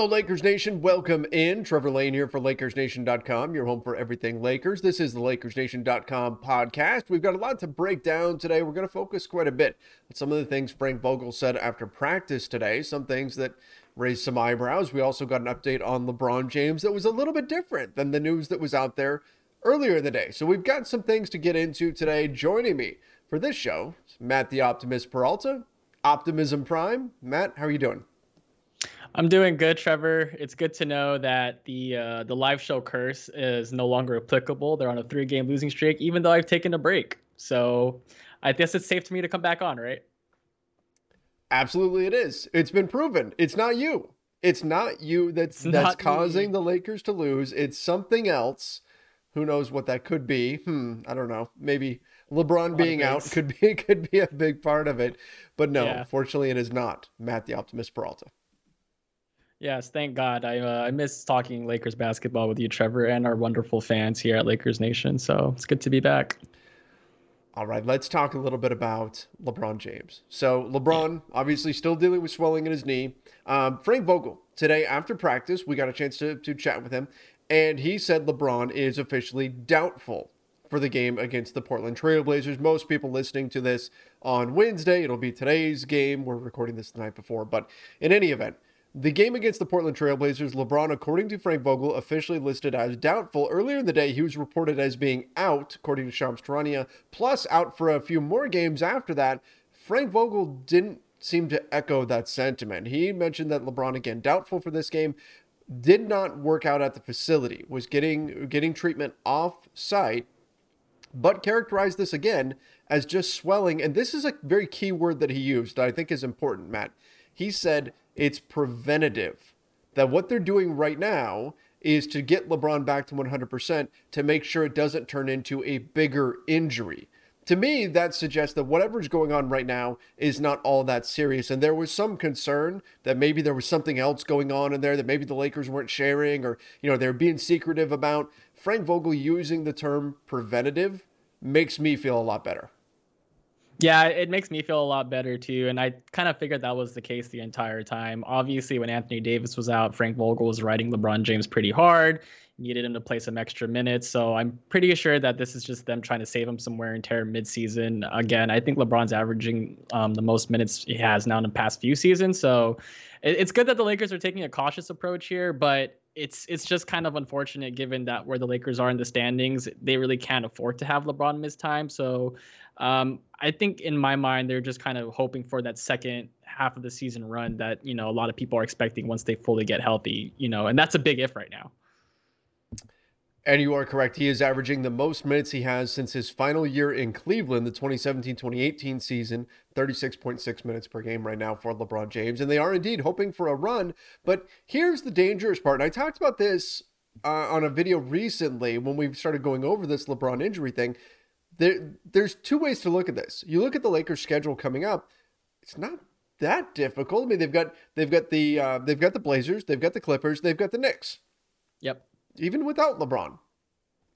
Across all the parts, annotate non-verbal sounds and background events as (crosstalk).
Hello, Lakers Nation. Welcome in. Trevor Lane here for LakersNation.com, your home for everything Lakers. This is the LakersNation.com podcast. We've got a lot to break down today. We're going to focus quite a bit on some of the things Frank Vogel said after practice today, some things that raised some eyebrows. We also got an update on LeBron James that was a little bit different than the news that was out there earlier in the day. So we've got some things to get into today. Joining me for this show, Matt the Optimist Peralta, Optimism Prime. Matt, how are you doing? I'm doing good, Trevor. It's good to know that the uh, the live show curse is no longer applicable. They're on a three game losing streak, even though I've taken a break. So I guess it's safe for me to come back on, right? Absolutely, it is. It's been proven. It's not you. It's not you that's that's causing me. the Lakers to lose. It's something else. Who knows what that could be? Hmm. I don't know. Maybe LeBron being out could be (laughs) could be a big part of it. But no, Yeah. fortunately, it is not. Matt the Optimist Peralta. Yes, thank God. I uh, I miss talking Lakers basketball with you, Trevor, and our wonderful fans here at Lakers Nation. So it's good to be back. All right, let's talk a little bit about LeBron James. So, LeBron obviously still dealing with swelling in his knee. Um, Frank Vogel, today after practice, we got a chance to, to chat with him, and he said LeBron is officially doubtful for the game against the Portland Trailblazers. Most people listening to this on Wednesday, it'll be today's game. We're recording this the night before, but in any event, the game against the Portland Trailblazers, LeBron, according to Frank Vogel, officially listed as doubtful. Earlier in the day, he was reported as being out, according to Shams Charania, plus out for a few more games after that. Frank Vogel didn't seem to echo that sentiment. He mentioned that LeBron, again, doubtful for this game, did not work out at the facility, was getting getting treatment off site, but characterized this again as just swelling. And this is a very key word that he used that I think is important, Matt. He said it's preventative. That what they're doing right now is to get LeBron back to 100% to make sure it doesn't turn into a bigger injury. To me, that suggests that whatever's going on right now is not all that serious. And there was some concern that maybe there was something else going on in there that maybe the Lakers weren't sharing or, you know, they're being secretive about. Frank Vogel using the term preventative makes me feel a lot better. Yeah, it makes me feel a lot better too. And I kind of figured that was the case the entire time. Obviously, when Anthony Davis was out, Frank Vogel was riding LeBron James pretty hard, needed him to play some extra minutes. So I'm pretty assured that this is just them trying to save him some wear and tear midseason. Again, I think LeBron's averaging um, the most minutes he has now in the past few seasons. So it's good that the Lakers are taking a cautious approach here, but it's it's just kind of unfortunate given that where the Lakers are in the standings, they really can't afford to have LeBron miss time. So um, I think in my mind they're just kind of hoping for that second half of the season run that you know a lot of people are expecting once they fully get healthy. You know, and that's a big if right now. And you are correct. He is averaging the most minutes he has since his final year in Cleveland, the 2017 2018 season, 36.6 minutes per game right now for LeBron James. And they are indeed hoping for a run. But here's the dangerous part. And I talked about this uh, on a video recently when we started going over this LeBron injury thing. There, there's two ways to look at this. You look at the Lakers' schedule coming up, it's not that difficult. I mean, they've got they've got the uh, they've got the Blazers, they've got the Clippers, they've got the Knicks. Yep. Even without LeBron,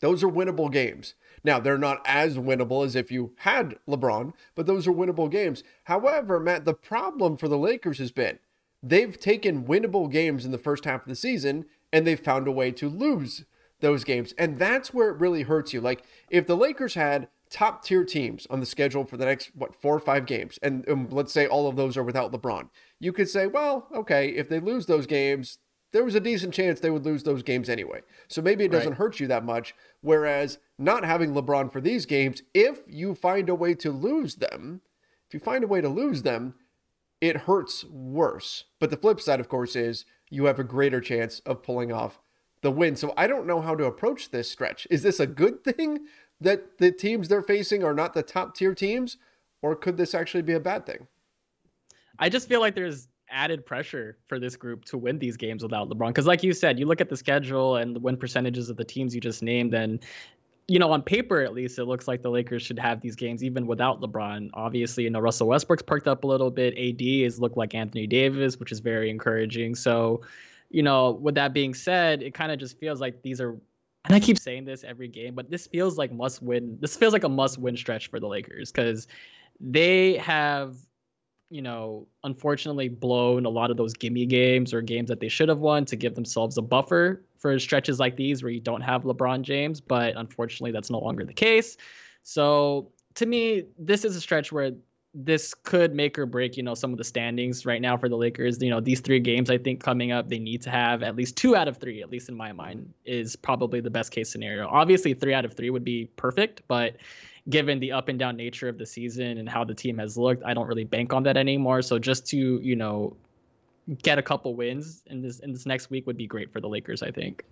those are winnable games. Now they're not as winnable as if you had LeBron, but those are winnable games. However, Matt, the problem for the Lakers has been they've taken winnable games in the first half of the season and they've found a way to lose those games. And that's where it really hurts you. Like if the Lakers had top tier teams on the schedule for the next what four or five games and um, let's say all of those are without lebron you could say well okay if they lose those games there was a decent chance they would lose those games anyway so maybe it doesn't Right. hurt you that much whereas not having lebron for these games if you find a way to lose them if you find a way to lose them it hurts worse but the flip side of course is you have a greater chance of pulling off the win. So I don't know how to approach this stretch. Is this a good thing that the teams they're facing are not the top tier teams, or could this actually be a bad thing? I just feel like there's added pressure for this group to win these games without LeBron. Because, like you said, you look at the schedule and the win percentages of the teams you just named, and you know, on paper at least, it looks like the Lakers should have these games even without LeBron. Obviously, you know, Russell Westbrook's perked up a little bit. AD has looked like Anthony Davis, which is very encouraging. So, you know, with that being said, it kind of just feels like these are. And I keep saying this every game, but this feels like must win. This feels like a must win stretch for the Lakers because they have you know, unfortunately blown a lot of those gimme games or games that they should have won to give themselves a buffer for stretches like these where you don't have LeBron James. But unfortunately, that's no longer the case. So to me, this is a stretch where this could make or break, you know, some of the standings right now for the Lakers. You know, these three games I think coming up, they need to have at least two out of three, at least in my mind, is probably the best case scenario. Obviously, three out of three would be perfect, but given the up and down nature of the season and how the team has looked, I don't really bank on that anymore. So just to, you know, get a couple wins in this in this next week would be great for the Lakers, I think.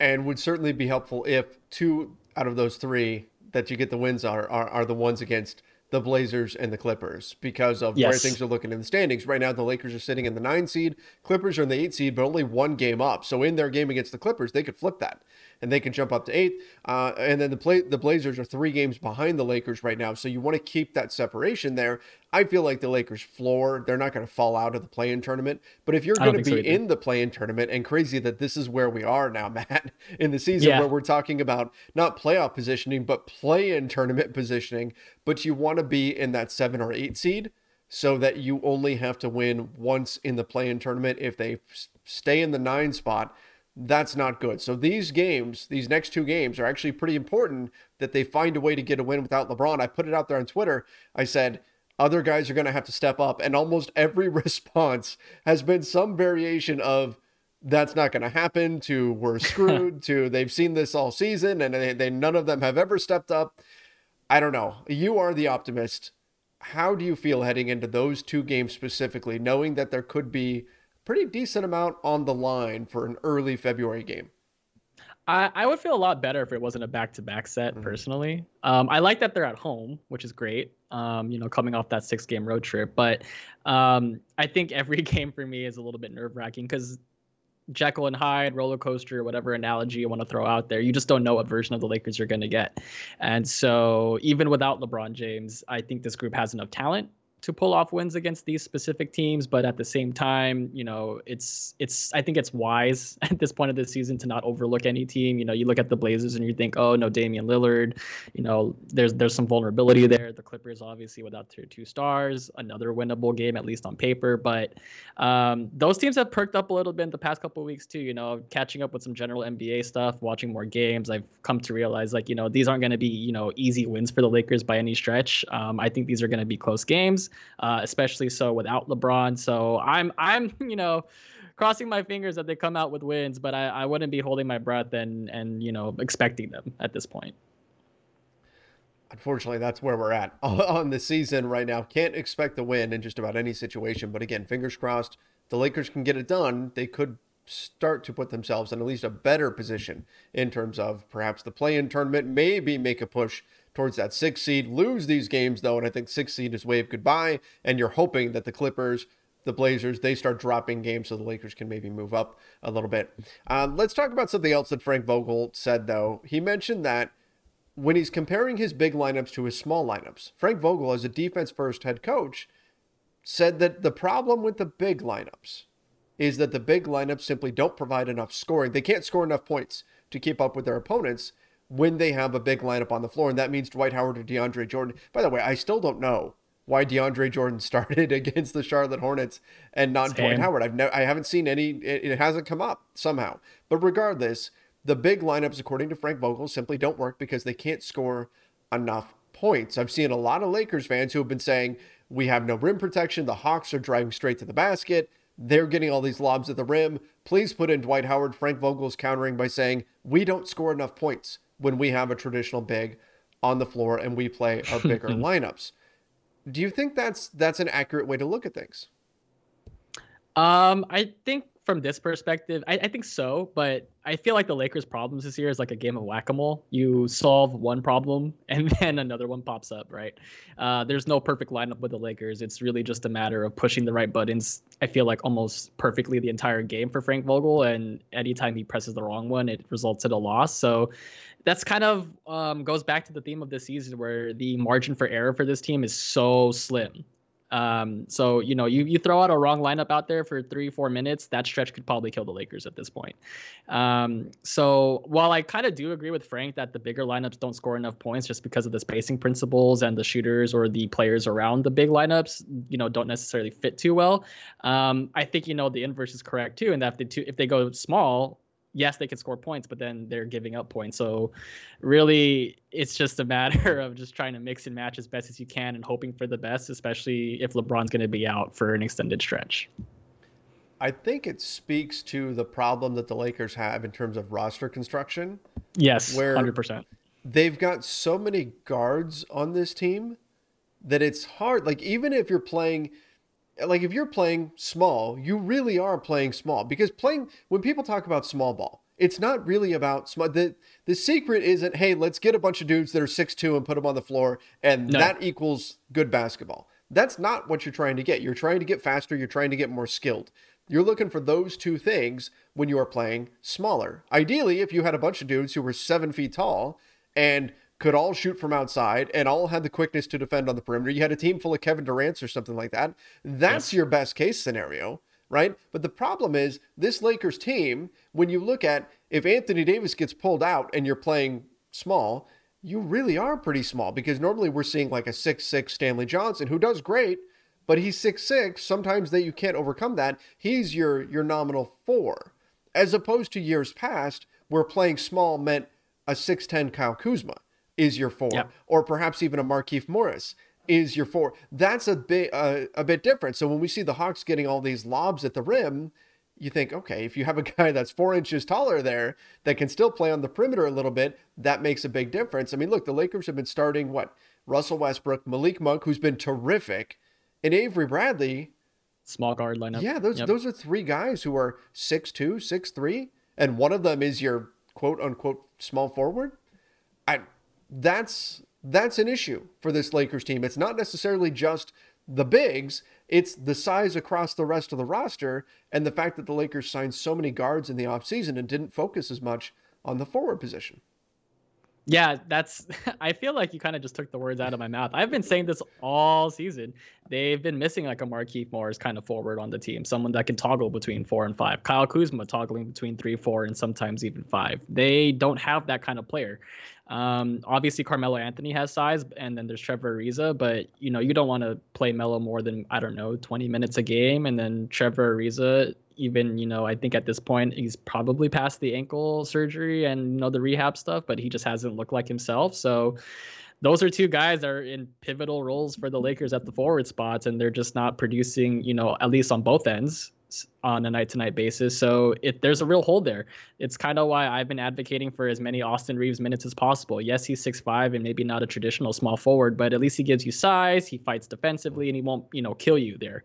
And would certainly be helpful if two out of those three that you get the wins are are, are the ones against the Blazers and the Clippers because of where things are looking in the standings. Right now, the Lakers are sitting in the nine seed, Clippers are in the eight seed, but only one game up. So in their game against the Clippers, they could flip that and they can jump up to eighth. Uh, and then the play the Blazers are three games behind the Lakers right now. So you want to keep that separation there. I feel like the Lakers floor, they're not going to fall out of the play-in tournament. But if you're going to be so in the play-in tournament, and crazy that this is where we are now, (laughs) Matt, in the season Yeah. where we're talking about not playoff positioning, but play-in tournament positioning. But you want to be in that seven or eight seed so that you only have to win once in the play-in tournament. If they stay in the nine spot, that's not good. So these games, these next two games, are actually pretty important that they find a way to get a win without LeBron. I put it out there on Twitter. I said other guys are going to have to step up, and almost every (laughs) response has been some variation of that's not going to happen to we're (laughs) screwed to they've seen this all season and they, they none of them have ever stepped up. I don't know. You are the optimist. How do you feel heading into those two games specifically, knowing that there could be pretty decent amount on the line for an early February game? I, I would feel a lot better if it wasn't a back to back set Mhm. personally. Um, I like that they're at home, which is great. Um, you know, coming off that six game road trip, but um, I think every (laughs) game for me is a little bit nerve wracking because Jekyll and Hyde roller coaster, whatever analogy you want to throw out there, you just don't know what version of the Lakers you're going to get. And so, even without LeBron James, I think this group has enough talent to pull off wins against these specific teams. But at the same time, you know, it's it's I think it's wise (laughs) at this point of the season to not overlook any team. You know, you look at the Blazers and you think, oh no, Damian Lillard. You know, there's there's some vulnerability there. The Clippers obviously without their two stars, another winnable game at least on paper. But um, those teams have perked up a little bit in the past couple of weeks too. You know, catching up with some general NBA stuff, watching more games. I've come to realize like you know these aren't going to be you know easy wins for the Lakers by any stretch. Um, I think these are going to be close games, uh, especially so without LeBron. So I'm I'm (laughs) you know crossing my fingers that they come out with wins, but I, I wouldn't be holding my breath and and you know expecting them at this point. Unfortunately, that's where we're at (laughs) on the season right now. Can't expect the win in just about any situation. But again, fingers crossed, the Lakers can get it done. They could start to put themselves in at least a better position in terms of perhaps the play-in tournament. Maybe make a push towards that six seed. Lose these games though, and I think six seed is wave goodbye. And you're hoping that the Clippers. The Blazers, they start dropping games so the Lakers can maybe move up a little bit. Uh, let's talk about something else that Frank Vogel said, though. He mentioned that when he's comparing his big lineups to his small lineups, Frank Vogel, as a defense first head coach, said that the problem with the big lineups is that the big lineups simply don't provide enough scoring. They can't score enough points to keep up with their opponents when they have a big lineup on the floor, and that means Dwight Howard or DeAndre Jordan. By the way, I still don't know why DeAndre Jordan (laughs) started against the Charlotte Hornets and not Same. Dwight Howard. I've I haven't seen any. It, it hasn't come up somehow. But regardless, the big lineups, according to Frank Vogel, simply don't work because they can't score enough points. I've seen a lot of Lakers fans who have been saying we have no rim protection. The Hawks are driving straight to the basket. They're getting all these lobs at the rim. Please put in Dwight Howard. Frank Vogel's countering by saying we don't score enough points when we have a traditional big on the floor and we play (laughs) our bigger lineups. Do you think that's that's an accurate way to look at things? Um, I think from this perspective, I, I, think so, but I feel like the Lakers' problems this year is like a game of whack a mole. You solve one problem (laughs) and then another one pops up, right? Uh, there's no perfect lineup with the Lakers. It's really just a matter of pushing the right buttons. I feel like almost perfectly the entire game for Frank Vogel, and anytime he presses the wrong one, it results in a loss. So that's kind of um, goes back to the theme of this season where the margin for error for this team is so slim. Um, so you know, you you throw out a wrong lineup out there for three four minutes, that stretch could probably kill the Lakers at this point. Um, so while I kind of do agree with Frank that the bigger lineups don't score enough points just because of the spacing principles and the shooters or the players around the big lineups, you know, don't necessarily fit too well. Um, I think you know the inverse is correct too, and that if they two, if they go small, yes, they can score points, but then they're giving up points. So really, it's just a matter (laughs) of just trying to mix and match as best as you can and hoping for the best, especially if LeBron's going to be out for an extended stretch. I think it speaks to the problem that the Lakers have in terms of roster construction. Yes, where 100%. They've got so many guards on this team that it's hard. Like, even if you're playing – like if you're playing small, you really are playing small because playing when people talk about small ball, it's not really about small. The the secret isn't hey, let's get a bunch of dudes that are six two and put them on the floor, and no. that equals good basketball. That's not what you're trying to get. You're trying to get faster. You're trying to get more skilled. You're looking for those two things when you are playing smaller. Ideally, if you had a bunch of dudes who were seven feet tall and could all shoot from outside and all had the quickness to defend on the perimeter. You had a team full of Kevin Durant's or something like that. That's yes. your best case scenario, right? But the problem is this Lakers team, when you look at if Anthony Davis gets pulled out and you're playing small, you really are pretty small because normally we're seeing like a six six Stanley Johnson who does great, but he's six six. Sometimes that you can't overcome that. He's your your nominal four, as opposed to years past where playing small meant a six ten Kyle Kuzma is your four, yep. or perhaps even a Markieff Morris is your four. That's a bit uh, a bit different. So when we see the Hawks getting all these lobs at the rim, you think, okay, if you have a (laughs) guy that's four inches taller there that can still play on the perimeter a little bit, that makes a big difference. I mean, look, the Lakers have been starting what Russell Westbrook, Malik Monk, who's been terrific, and Avery Bradley. Small guard lineup. Yeah, those yep. those are three guys who are six two, six three, and one of them is your quote unquote small forward. I that's that's an issue for this Lakers team. It's not necessarily just the bigs, it's the size across the rest of the roster and the fact that the Lakers signed so many guards in the offseason and didn't focus as much on the forward position. Yeah, that's. (laughs) I feel like you kind of just took the words out of my mouth. I've been saying this all season. They've been missing like a Markieff Morris kind of forward on the team, someone that can toggle between four and five. Kyle Kuzma toggling between three, four, and sometimes even five. They don't have that kind of player. Um, obviously, Carmelo Anthony has size, and then there's Trevor Ariza, but you know you don't want to play Melo more than I don't know 20 minutes a game, and then Trevor Ariza even you know i think at this point he's probably past the ankle surgery and you know the rehab stuff but he just hasn't looked like himself. So those are two guys that are in pivotal roles for the lakers at the forward spots and they're just not producing you know at least on both ends on a night to night basis. So if there's a real hole there. It's kind of why I've been advocating for as many Austin Reaves minutes as possible. Yes, he's six five and maybe not a traditional small forward, but at least he gives you size. He fights defensively and he won't, you know, kill you there.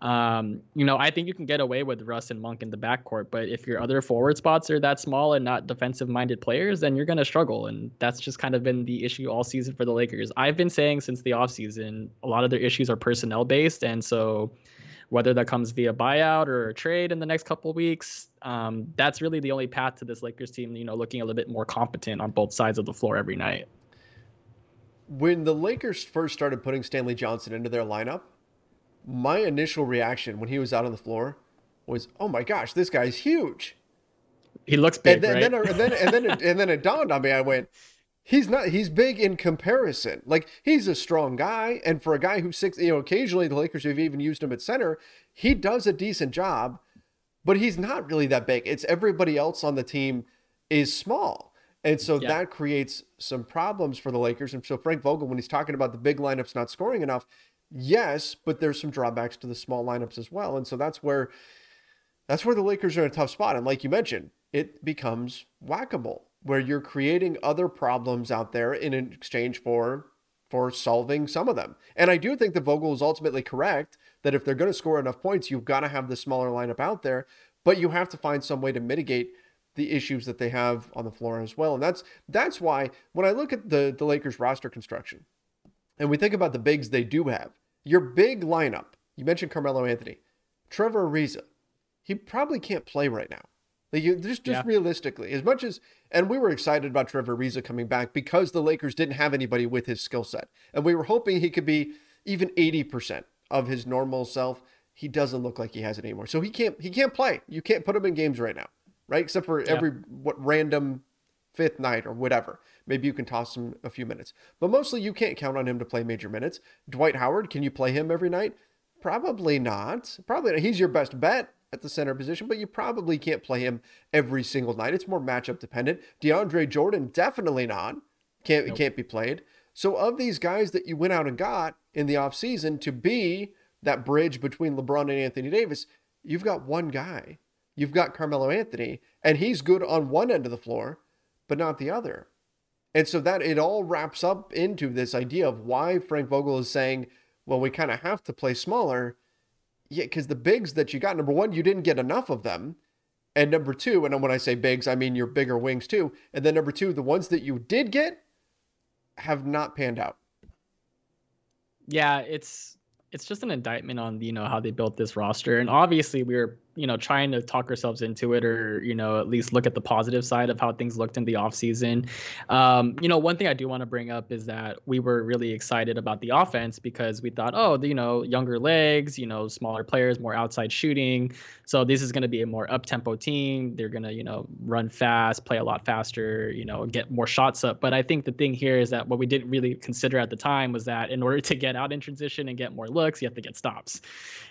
Um, you know, I think you can get away with Russ and Monk in the backcourt, but if your other forward spots are that small and not defensive minded players, then you're going to struggle. And that's just kind of been the issue all season for the Lakers. I've been saying since the offseason, a lot of their issues are personnel based. And so whether that comes via buyout or a trade in the next couple weeks, um, that's really the only path to this Lakers team, you know, looking a little bit more competent on both sides of the floor every night. When the Lakers first started putting Stanley Johnson into their lineup, my initial reaction when he was out on the floor was, "Oh my gosh, this guy's huge." He looks big, and then, right? and then and then and then it, and then it (laughs) dawned on me. I went, "He's not. He's big in comparison. Like he's a strong guy, and for a guy who's six, you know, occasionally the Lakers have even used him at center. He does a decent job, but he's not really that big. It's everybody else on the team is small." And so Yeah. that creates some problems for the Lakers. And so Frank Vogel, when he's talking about the big lineups not scoring enough, yes, but there's some drawbacks to the small lineups as well. And so that's where that's where the Lakers are in a tough spot. And like you mentioned, it becomes whack-a-mole, where you're creating other problems out there in exchange for for solving some of them. And I do think that Vogel is ultimately correct that if they're going to score enough points, you've got to have the smaller lineup out there, but you have to find some way to mitigate the issues that they have on the floor as well. And that's that's why when I look at the the Lakers roster construction and we think about the bigs they do have, your big lineup, you mentioned Carmelo Anthony, Trevor Ariza, he probably can't play right now. Like you, just just Yeah. realistically, as much as and we were excited about Trevor Ariza coming back because the Lakers didn't have anybody with his skill set, and we were hoping he could be even eighty percent of his normal self. He doesn't look like he has it anymore, so he can't he can't play. You can't put him in games right now, right? Except for every what random fifth night or whatever. Maybe you can toss him a few minutes, but mostly you can't count on him to play major minutes. Dwight Howard, can you play him every night? Probably not. Probably not. He's your best bet at the center position, but you probably can't play him every single night. It's more matchup dependent. DeAndre Jordan, definitely not. Can't can't be played. So of these guys that you went out and got in the offseason to be that bridge between LeBron and Anthony Davis, you've got one guy. You've got Carmelo Anthony, and he's good on one end of the floor, but not the other. And so that it all wraps up into this idea of why Frank Vogel is saying, well, we kind of have to play smaller. Yeah, because the bigs that you got, number one, you didn't get enough of them. And number two, and when I say bigs, I mean your bigger wings too. And then number two, the ones that you did get have not panned out. yeah, it's it's just an indictment on you know how they built this roster, and obviously we were you know trying to talk ourselves into it, or you know at least look at the positive side of how things looked in the offseason. Um, you know, one thing I do want to bring up is that we were really excited about the offense because we thought, oh, you know, younger legs, you know, smaller players, more outside shooting, so this is going to be a more up tempo team. They're going to you know run fast, play a lot faster, you know, get more shots up. But I think the thing here is that what we didn't really consider at the time was that in order to get out in transition and get more looks, you have to get stops.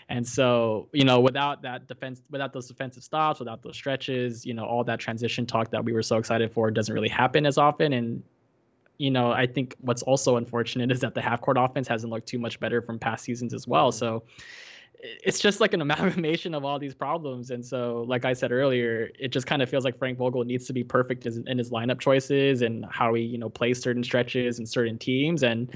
And so, you know, without that defense, without those defensive stops, without those stretches, you know, all that transition talk that we were so excited for doesn't really happen as often. And, you know, I think what's also unfortunate (laughs) is that the half court offense hasn't looked too much better from past seasons as well. So it's just like an (laughs) amalgamation of all these problems. And so, like I said earlier, it just kind of feels like Frank Vogel needs to be perfect in his lineup choices and how he, you know, plays certain stretches and certain teams. And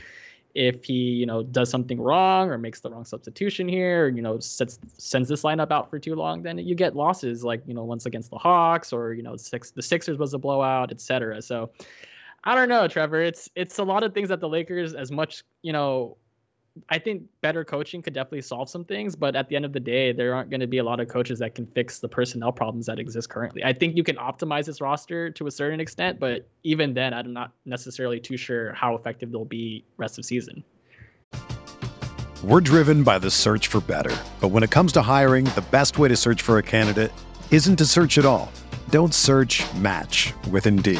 if he, you know, does something wrong or makes the wrong substitution here, or, you know, sets, sends this lineup out for too long, then you get losses like, you know, once against the Hawks or, you know, six, the Sixers was a blowout, etc. So I don't know, Trevor. It's it's a lot of things that the Lakers, as much, you know, I think better coaching could definitely solve some things, but at the end of the day, there aren't going to be a lot of coaches that can fix the personnel problems that exist currently. I think you can optimize this roster to a certain extent, but even then, I'm not necessarily too sure how effective they'll be rest of season. We're driven by the search for better. But when it comes to hiring, the best way to search for a candidate isn't to search at all. Don't search match with Indeed.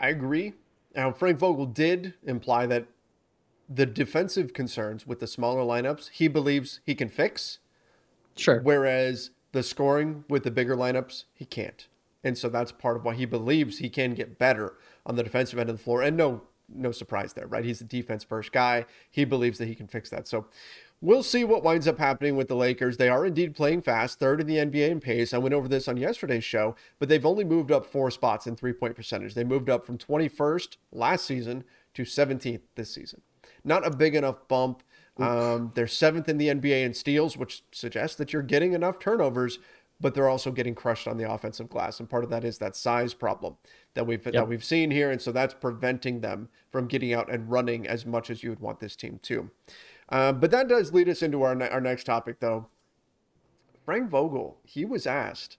I agree. Now, Frank Vogel did imply that the defensive concerns with the smaller lineups, he believes he can fix. Sure. Whereas the scoring with the bigger lineups, he can't. And so that's part of why he believes he can get better on the defensive end of the floor. And no, no surprise there, right? He's a defense first guy. He believes that he can fix that. So we'll see what winds up happening with the Lakers. They are indeed playing fast, third in the NBA in pace. I went over this on yesterday's show, but they've only moved up four spots in three point percentage. They moved up from 21st last season to 17th this season. Not a big enough bump. Um, they're seventh in the NBA in steals, which suggests that you're getting enough turnovers, but they're also getting crushed on the offensive glass, and part of that is that size problem that we've yep. that we've seen here, and so that's preventing them from getting out and running as much as you would want this team to. Uh, but that does lead us into our ne- our next topic, though. Frank Vogel, he was asked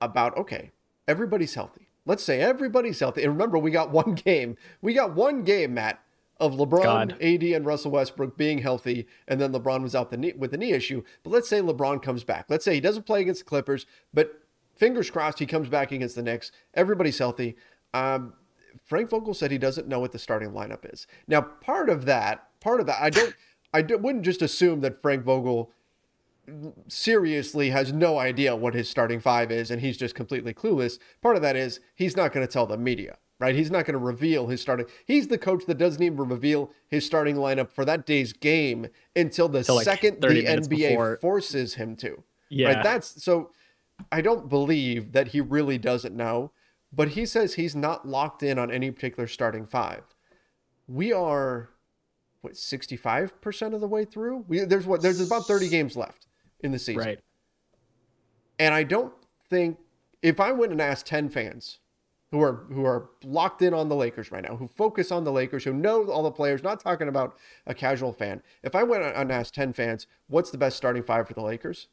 about okay, everybody's healthy. Let's say everybody's healthy, and remember, we got one (laughs) game. We got one game, Matt, of LeBron, God. AD, and Russell Westbrook being healthy, and then LeBron was out the knee, with the knee issue. But let's say LeBron comes back. Let's say he doesn't play against the Clippers, but fingers crossed he comes back against the Knicks. Everybody's healthy. Um, Frank Vogel said he doesn't know what the starting lineup is. Now, part of that, part of that, I don't, I wouldn't just assume that Frank Vogel seriously has no idea what his starting five is and he's just completely clueless. Part of that is he's not going to tell the media right? He's not going to reveal his starting. He's the coach that doesn't even reveal his starting lineup for that day's game until the until second the NBA before. forces him to. Yeah, right? that's so. I don't believe that he really doesn't know, but he says he's not locked in on any particular starting five. We are what sixty five percent of the way through. We there's what there's about thirty games left in the season, right? And I don't think if I went and asked ten fans who are who are locked in on the Lakers right now, who focus on the Lakers, who know all the players, not talking about a casual fan. If I went and asked 10 fans, what's the best starting five for the Lakers?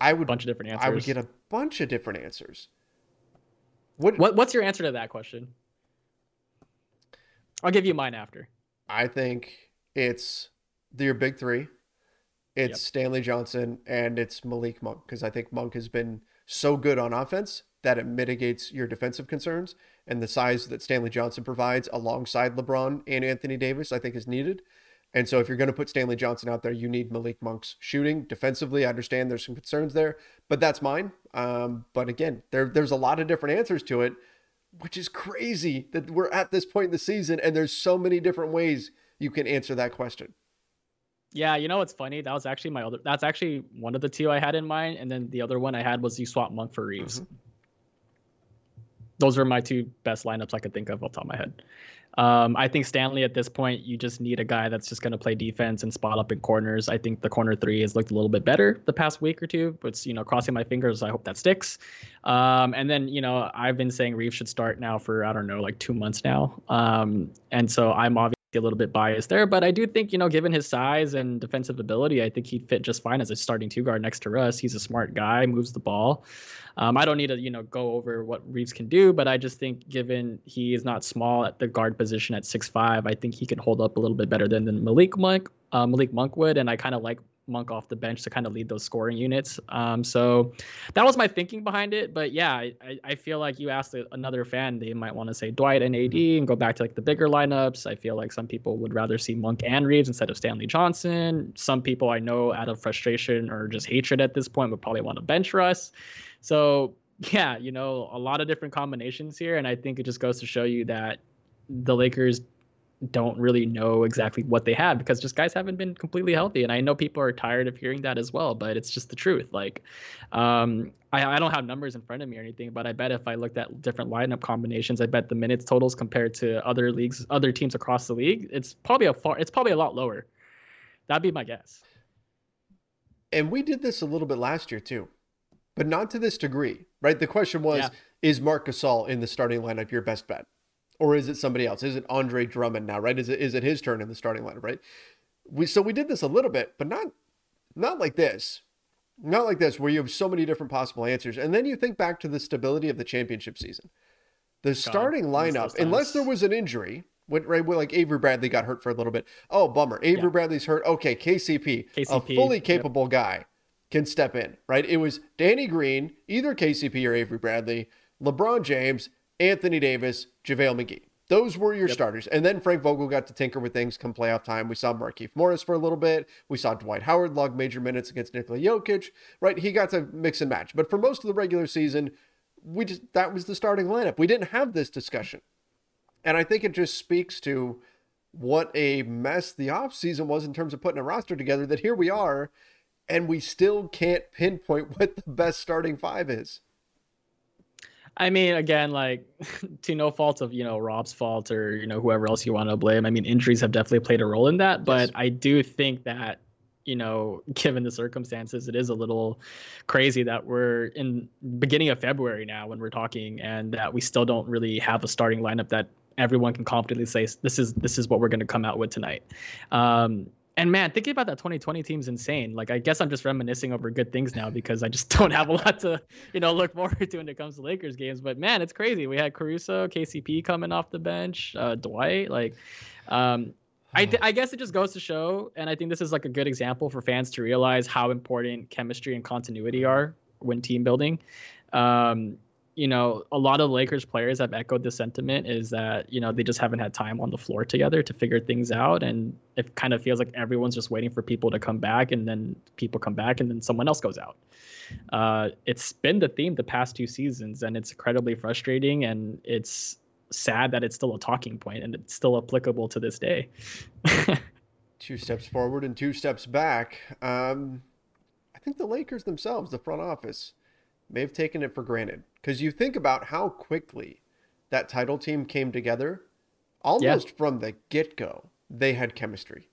I would a bunch of different answers. I would get a bunch of different answers. What, what what's your answer to that question? I'll give you mine after. I think it's your big three. It's yep. Stanley Johnson and it's Malik Monk because I think Monk has been so good on offense that it mitigates your defensive concerns. And the size that Stanley Johnson provides alongside LeBron and Anthony Davis, I think, is needed. And so if you're going to put Stanley Johnson out there, you need Malik Monk's shooting. Defensively, I understand there's some concerns there, but that's mine. Um, but again, there, there's a lot of different answers to it, which is crazy that we're at this point in the season and there's so many different ways you can answer that question. Yeah, you know what's funny? That was actually my other. That's actually one of the two I had in mind, and then the other one I had was you swap Monk for Reaves. Mm-hmm those are my two best lineups I could think of off the top of my head. Um, I think Stanley at this point, you just need a guy that's just going to play defense and spot up in corners. I think the corner three has looked a little bit better the past week or two, but you know, crossing my fingers, I hope that sticks. Um, and then you know, I've been saying Reaves should start now for I don't know, like two months now. Um, and so I'm obviously a little bit biased there, but I do think you know, given his size and defensive ability, I think he'd fit just fine as a starting two guard next to Russ. He's a smart guy, moves the ball. Um, I don't need to, you know, go over what Reaves can do, but I just think given he is not small at the guard position at six five, I think he can hold up a little bit better than, than Malik Monk, uh, Malik Monk would, and I kind of like Monk off the bench to kind of lead those scoring units. Um, so that was my thinking behind it. But yeah, I, I feel like you asked another fan, they might want to say Dwight and AD and go back to like the bigger lineups. I feel like some people would rather see Monk and Reaves instead of Stanley Johnson. Some people I know out of frustration or just hatred at this point would probably want to bench Russ. So yeah, you know, a lot of different combinations here, and I think it just goes to show you that the Lakers don't really know exactly what they have because just guys haven't been completely healthy. And I know people are tired of hearing that as well, but it's just the truth. Like, um, I, I don't have numbers in front of me or anything, but I bet if I looked at different lineup combinations, I bet the minutes totals compared to other leagues, other teams across the league, it's probably a far, it's probably a lot lower. That'd be my guess. And we did this a little bit last year too but not to this degree, right? The question was, yeah. is Marc Gasol in the starting lineup your best bet? Or is it somebody else? Is it Andre Drummond now, right? Is it is it his turn in the starting lineup, right? We so we did this a little bit, but not not like this. Not like this, where you have so many different possible answers. And then you think back to the stability of the championship season. The God, starting lineup, unless there was an injury, when, right, when like Avery Bradley got hurt for a little bit. Oh, bummer. Avery yeah. Bradley's hurt. Okay, KCP, KCP a fully capable yep. guy can step in, right? It was Danny Green, either KCP or Avery Bradley, LeBron James, Anthony Davis, JaVale McGee. Those were your yep. starters. And then Frank Vogel got to tinker with things come playoff time. We saw Markieff Morris for a little bit. We saw Dwight Howard log major minutes against Nikola Jokic, right? He got to mix and match. But for most of the regular season, we just that was the starting lineup. We didn't have this discussion. And I think it just speaks to what a mess the offseason was in terms of putting a roster together that here we are and we still can't pinpoint (laughs) what the best starting five is. I mean, again, like (laughs) to no fault of you know Rob's fault or you know whoever else you want to blame. I mean, injuries have definitely played a role in that, but yes. I do think that you know, (laughs) given the circumstances, it is a little crazy that we're in beginning of February now when we're talking, and that we still don't really have a starting lineup that everyone can confidently say this is this is what we're going to come out with tonight. Um, and man, thinking about that 2020 team is insane. Like, I guess I'm just reminiscing over good things now because I just (laughs) don't have a lot to, you know, look forward to when it comes to Lakers games. But man, it's crazy. We had Caruso, KCP coming off the bench, uh, Dwight. Like, um, I, (sighs) th- I guess it just goes to show, and I think this is like a good example for fans to realize how important chemistry and continuity are when team building. Um, you know, a lot of Lakers players have echoed the sentiment is that, you know, they just haven't had time on the floor together to figure things out. And it kind of feels like everyone's just waiting for people to come back and then people come back and then someone else goes out. Uh, it's been the theme the past two seasons and it's incredibly frustrating and it's sad that it's still a talking point and it's still applicable to this day. (laughs) two steps forward and two steps back. Um, I think the Lakers themselves, the front office, may have taken it for granted. Because you think about how quickly that title team came together almost yeah. from the get-go they had chemistry.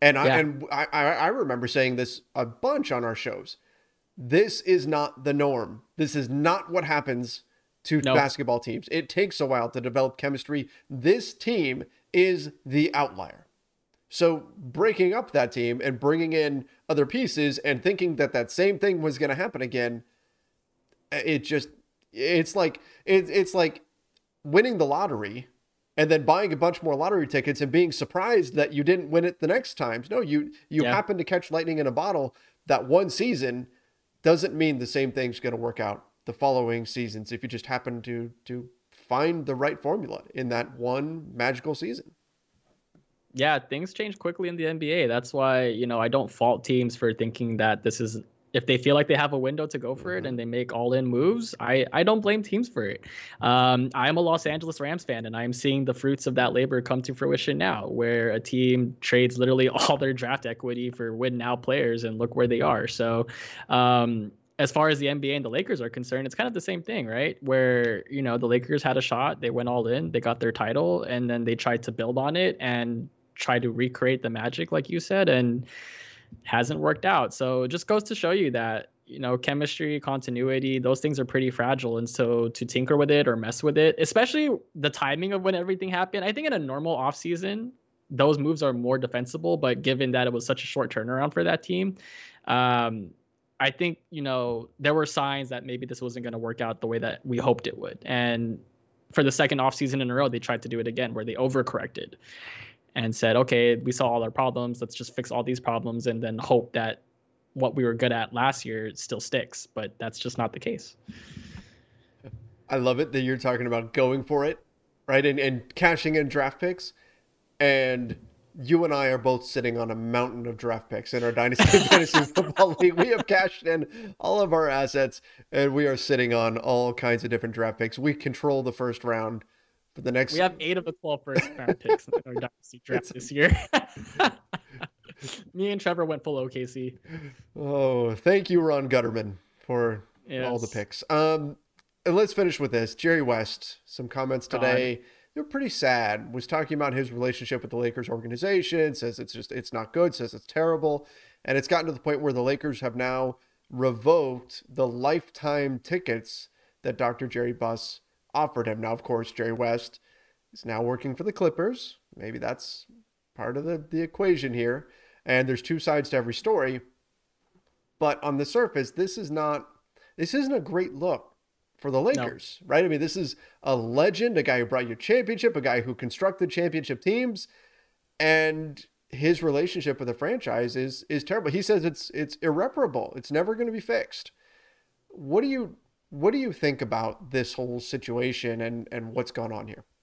And I, yeah. and I, I remember saying this a bunch on our shows. This is not the norm. This is not what happens to nope. basketball teams. It takes a while to develop chemistry. This team is the outlier. So breaking up that team and bringing in other pieces and thinking that that same thing was going to happen again it just it's like it, it's like winning the lottery and then buying a bunch more lottery tickets and being surprised that you didn't win it the next times. No, you you yeah. happen to catch lightning in a bottle that one season doesn't mean the same thing's going to work out the following seasons if you just happen to to find the right formula in that one magical season. Yeah, things change quickly in the NBA. That's why, you know, I don't fault teams for thinking that this is if they feel like they have a window to go for it and mm-hmm. they make all in moves, I, I don't blame teams for it. Um, I am a Los Angeles Rams fan and I'm seeing the fruits of that labor come to fruition now, where a team trades literally (laughs) all their draft equity for win now players and look where they are. So, um, as far as the NBA and the Lakers are concerned, it's kind of the same thing, right? Where, you know, the Lakers had a shot, they went all in, they got their title, and then they tried to build on it and try to recreate the magic, like you said. And, hasn't worked out. So it just goes to show you that you know chemistry continuity those things are pretty fragile. And so to tinker with it or mess with it especially the timing of when everything happened i think in a normal off season those moves are more defensible. But given that it was such a short turnaround for that team um, i think you know there were signs that maybe this wasn't going to work out the way that we hoped it would. And for the second off season in a row they tried to do it again where they overcorrected and said, okay, we saw all our problems. Let's just fix all these problems and then hope that what we were good at last year still sticks. But that's just not the case. I love it that you're talking about going for it, right? And, and cashing in draft picks. And you and I are both sitting on a mountain of draft picks in our Dynasty (laughs) Fantasy Football League. We have cashed in all of our assets and we are sitting on all kinds of different draft picks. We control the first round for the next. We have eight of the 12 first round picks in our dynasty (laughs) draft this year. (laughs) Me and Trevor went full OKC. Oh, thank you, Ron Gutterman, for yes. all the picks. Um, and let's finish with this. Jerry West, some comments today. God. They're pretty sad. Was talking about his relationship with the Lakers organization. Says it's just it's not good. Says it's terrible, and it's gotten to the point where the Lakers have now revoked the lifetime tickets that Dr. Jerry Buss offered him. Now, of course, Jerry West is now working for the Clippers. Maybe that's part of the, the equation here. And there's two sides to every story. But on the surface, this is not this isn't a great look for the Lakers, no. right? I mean, this is a legend, a guy who brought you a championship, a guy who constructed championship teams, and his relationship with the franchise is is terrible. He says it's it's irreparable. It's never going to be fixed. What do you what do you think about this whole situation and and what's gone on here?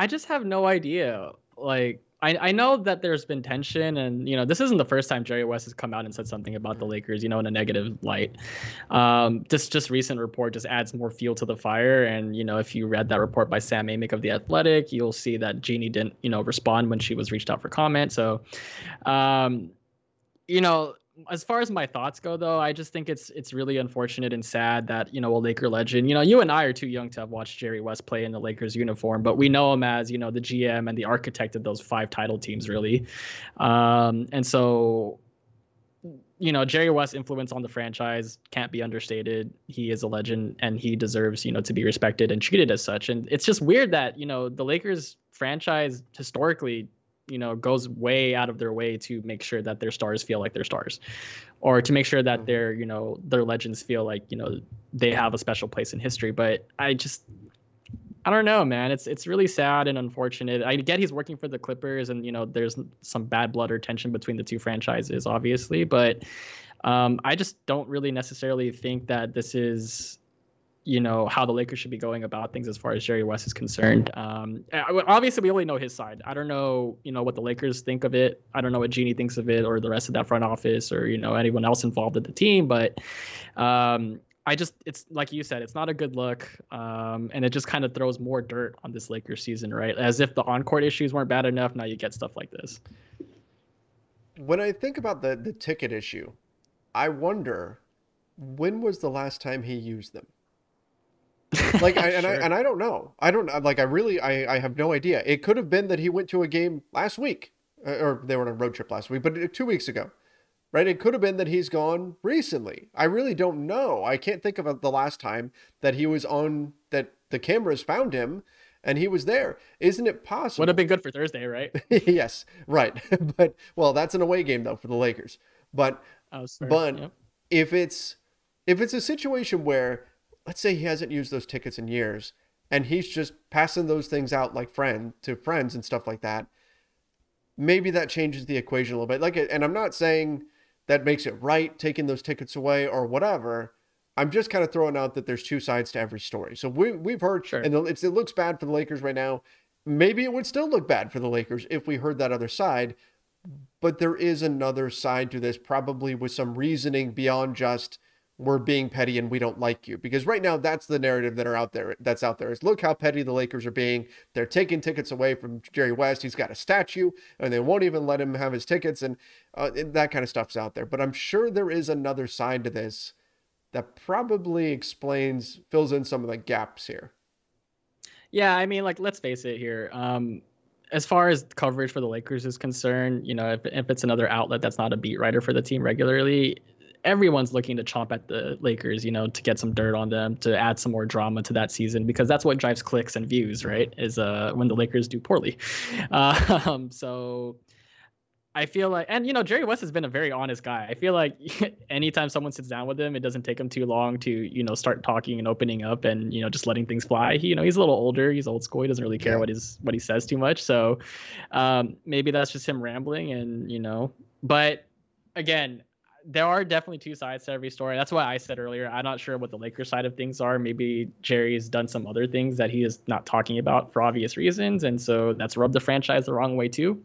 I just have no idea. Like, I, I know that there's been tension, and you know this isn't the first time Jerry West has come out and said something about the Lakers, you know, in a negative light. Um, this just recent report just adds more fuel to the fire, and you know, if you read that report by Sam Amick of the Athletic, you'll see that Jeanie didn't, you know, respond when she was reached out for comment. So, um, you know, as far as my thoughts go though i just think it's it's really unfortunate and sad that you know a laker legend you know you and i are too young to have watched jerry west play in the lakers uniform but we know him as you know the gm and the architect of those five title teams really. Um, and so you know jerry west's influence on the franchise can't be understated. He is a legend and he deserves you know to be respected and treated as such. And it's just weird that you know the lakers franchise historically you know goes way out of their way to make sure that their stars feel like their stars or to make sure that mm-hmm. their you know their legends feel like you know they have a special place in history but i just I don't know, man. It's it's really sad and unfortunate. I get he's working for the Clippers, and you know there's some bad blood or tension between the two franchises, obviously. But um, I just don't really necessarily think that this is you know how the Lakers should be going about things as far as Jerry West is concerned. Um, obviously, we only know his side. I don't know, you know, what the Lakers think of it. I don't know what Jeanie thinks of it, or the rest of that front office, or you know anyone else involved in the team. But um, I just, it's like you said, it's not a good look, um, and it just kind of throws more dirt on this Lakers season, right? As if the on-court issues weren't bad enough, now you get stuff like this. When I think about the the ticket issue, I wonder when was the last time he used them (laughs) like I, and sure. I and I don't know. I don't like. I really I I have no idea. It could have been that he went to a game last week, uh, or they were on a road trip last week, but uh, two weeks ago, right? It could have been that he's gone recently. I really don't know. I can't think of the last time that he was on that the cameras found him and he was there. Isn't it possible? Would have been good for Thursday, right? (laughs) yes, right. (laughs) but well, that's an away game though for the Lakers. But oh, but yep. if it's if it's a situation where let's say he hasn't used those tickets in years and he's just passing those things out like friend to friends and stuff like that maybe that changes the equation a little bit. Like and i'm not saying that makes it right taking those tickets away or whatever. I'm just kind of throwing out that there's two sides to every story. So we, we've heard sure. and it looks bad for the lakers right now. Maybe it would still look bad for the lakers if we heard that other side but there is another side to this probably with some reasoning beyond just we're being petty and we don't like you. Because right now that's the narrative that are out there that's out there is look how petty the lakers are being. They're taking tickets away from jerry west. He's got a statue and they won't even let him have his tickets. And, uh, and that kind of stuff's out there. But i'm sure there is another side to this that probably explains fills in some of the gaps here. Yeah i mean like let's face it here. Um as far as coverage for the Lakers is concerned, you know, if, if it's another outlet that's not a beat writer for the team regularly, everyone's looking to chomp at the Lakers, you know, to get some dirt on them, to add some more drama to that season, because that's what drives clicks and views, right? Is uh when the Lakers do poorly. Uh, (laughs) um, so I feel like, and you know, Jerry West has been a very honest guy. I feel like (laughs) anytime someone sits down with him, it doesn't take him too long to, you know, start talking and opening up and you know just letting things fly. He, you know, he's a little older, he's old school, he doesn't really care what his what he says too much. So um, maybe that's just him rambling, and you know, but again, there are definitely two sides to every story. That's why I said earlier, I'm not sure what the Lakers side of things are. Maybe Jerry's done some other things that he is not talking about for obvious reasons, and so that's rubbed the franchise the wrong way too.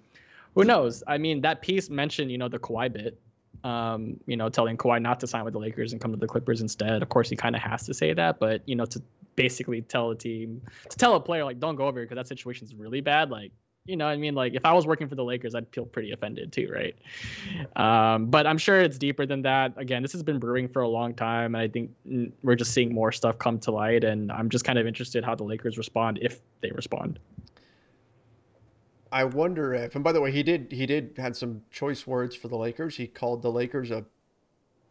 Who knows? I mean, that piece mentioned, you know, the Kawhi bit, um, you know, telling Kawhi not to sign with the Lakers and come to the Clippers instead. Of course, he kind of has to say that, but you know, to basically tell a team, to tell a player like, don't go over here because that situation's really bad. Like, you know, I mean, like if I was working for the Lakers, I'd feel pretty offended too, right? Um, but I'm sure it's deeper than that. Again, this has been brewing for a long time, and I think we're just seeing more stuff come to light. And I'm just kind of interested how the Lakers respond if they respond. I wonder if, and by the way, he did he did had some choice words for the Lakers. He called the Lakers a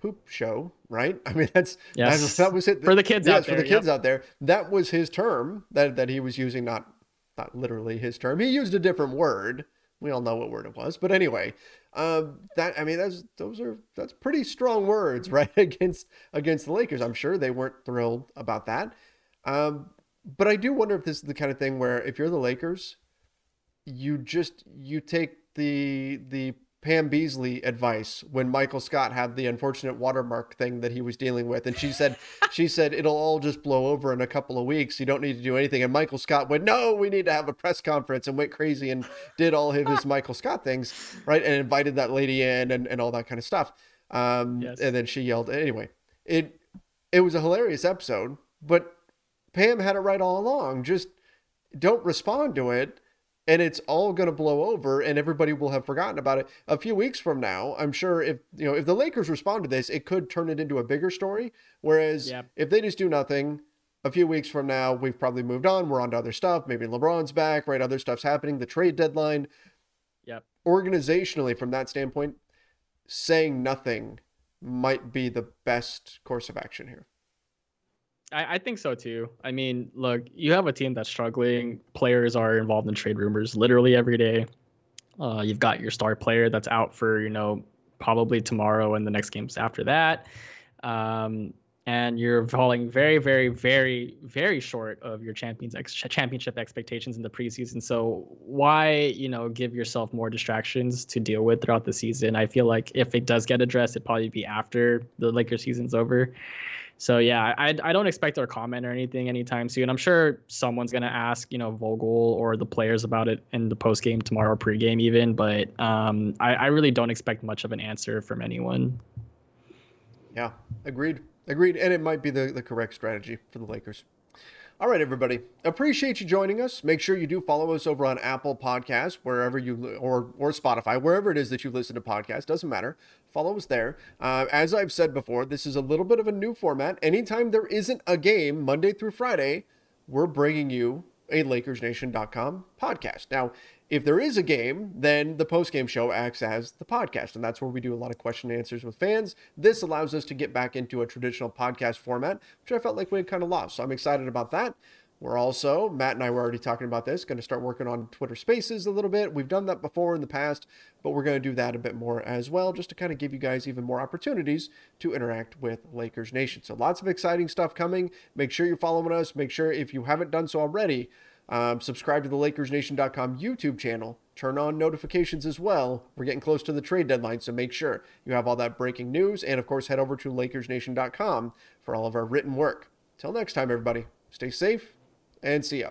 poop show, right? (laughs) I mean, that's yes. that was it for the kids yes, out there. for the kids yep. out there. That was his term that that he was using, not not literally his term. He used a different word. We all know what word it was, but anyway, um, that I mean, that's those are that's pretty strong words, (laughs) right? against against the Lakers. I'm sure they weren't thrilled about that. Um, but I do wonder if this is the kind of thing where if you're the Lakers, you just you take the the Pam Beesly advice when Michael Scott had the unfortunate watermark thing that he was dealing with. And she said, (laughs) she said, it'll all just blow over in a couple of weeks. You don't need to do anything. And Michael Scott went, no, we need to have a press conference and went crazy and did all of his (laughs) Michael Scott things, right? And invited that lady in and, and all that kind of stuff. Um, yes. And then she yelled, anyway, it, it was a hilarious episode, but Pam had it right all along. Just don't respond to it and it's all going to blow over and everybody will have forgotten about it. A few weeks from now i'm sure if you know if the lakers respond to this it could turn it into a bigger story whereas yep. if they just do nothing a few weeks from now we've probably moved on we're on to other stuff maybe lebron's back right other stuff's happening the trade deadline. Yep. Organizationally from that standpoint saying nothing might be the best course of action here I, I think so too. I mean, look, you have a team that's struggling. Players are involved in trade rumors literally every day. Uh, you've got your star player that's out for you know probably tomorrow and the next games after that. Um, and you're falling very, very, very, very short of your champions ex- championship expectations in the preseason. So why, you know, give yourself more distractions to deal with throughout the season? I feel like if it does get addressed, it'd probably be after the Lakers season's over. So yeah, I I don't expect a comment or anything anytime soon. I'm sure someone's gonna ask, you know, Vogel or the players about it in the post game tomorrow, or pregame even. But um, I I really don't expect much of an answer from anyone. Yeah, agreed, agreed, and it might be the the correct strategy for the Lakers. All right, everybody. Appreciate you joining us. Make sure you do follow us over on Apple Podcasts, wherever you or or Spotify, wherever it is that you listen to podcasts. Doesn't matter. Follow us there. Uh, as I've said before, this is a little bit of a new format. Anytime there isn't a game, Monday through Friday, we're bringing you a LakersNation.com podcast. Now, if there is a game, then the post game show acts as the podcast, and that's where we do a lot of question and answers with fans. This allows us to get back into a traditional podcast format, which I felt like we had kind of lost. So I'm excited about that. We're also, Matt and I were already talking about this, going to start working on Twitter Spaces a little bit. We've done that before in the past, but we're going to do that a bit more as well, just to kind of give you guys even more opportunities to interact with Lakers Nation. So lots of exciting stuff coming. Make sure you're following us. Make sure if you haven't done so already, um, subscribe to the LakersNation.com YouTube channel. Turn on notifications as well. We're getting close to the trade deadline, so make sure you have all that breaking news. And of course, head over to LakersNation.com for all of our written work. Till next time, everybody, stay safe and see ya.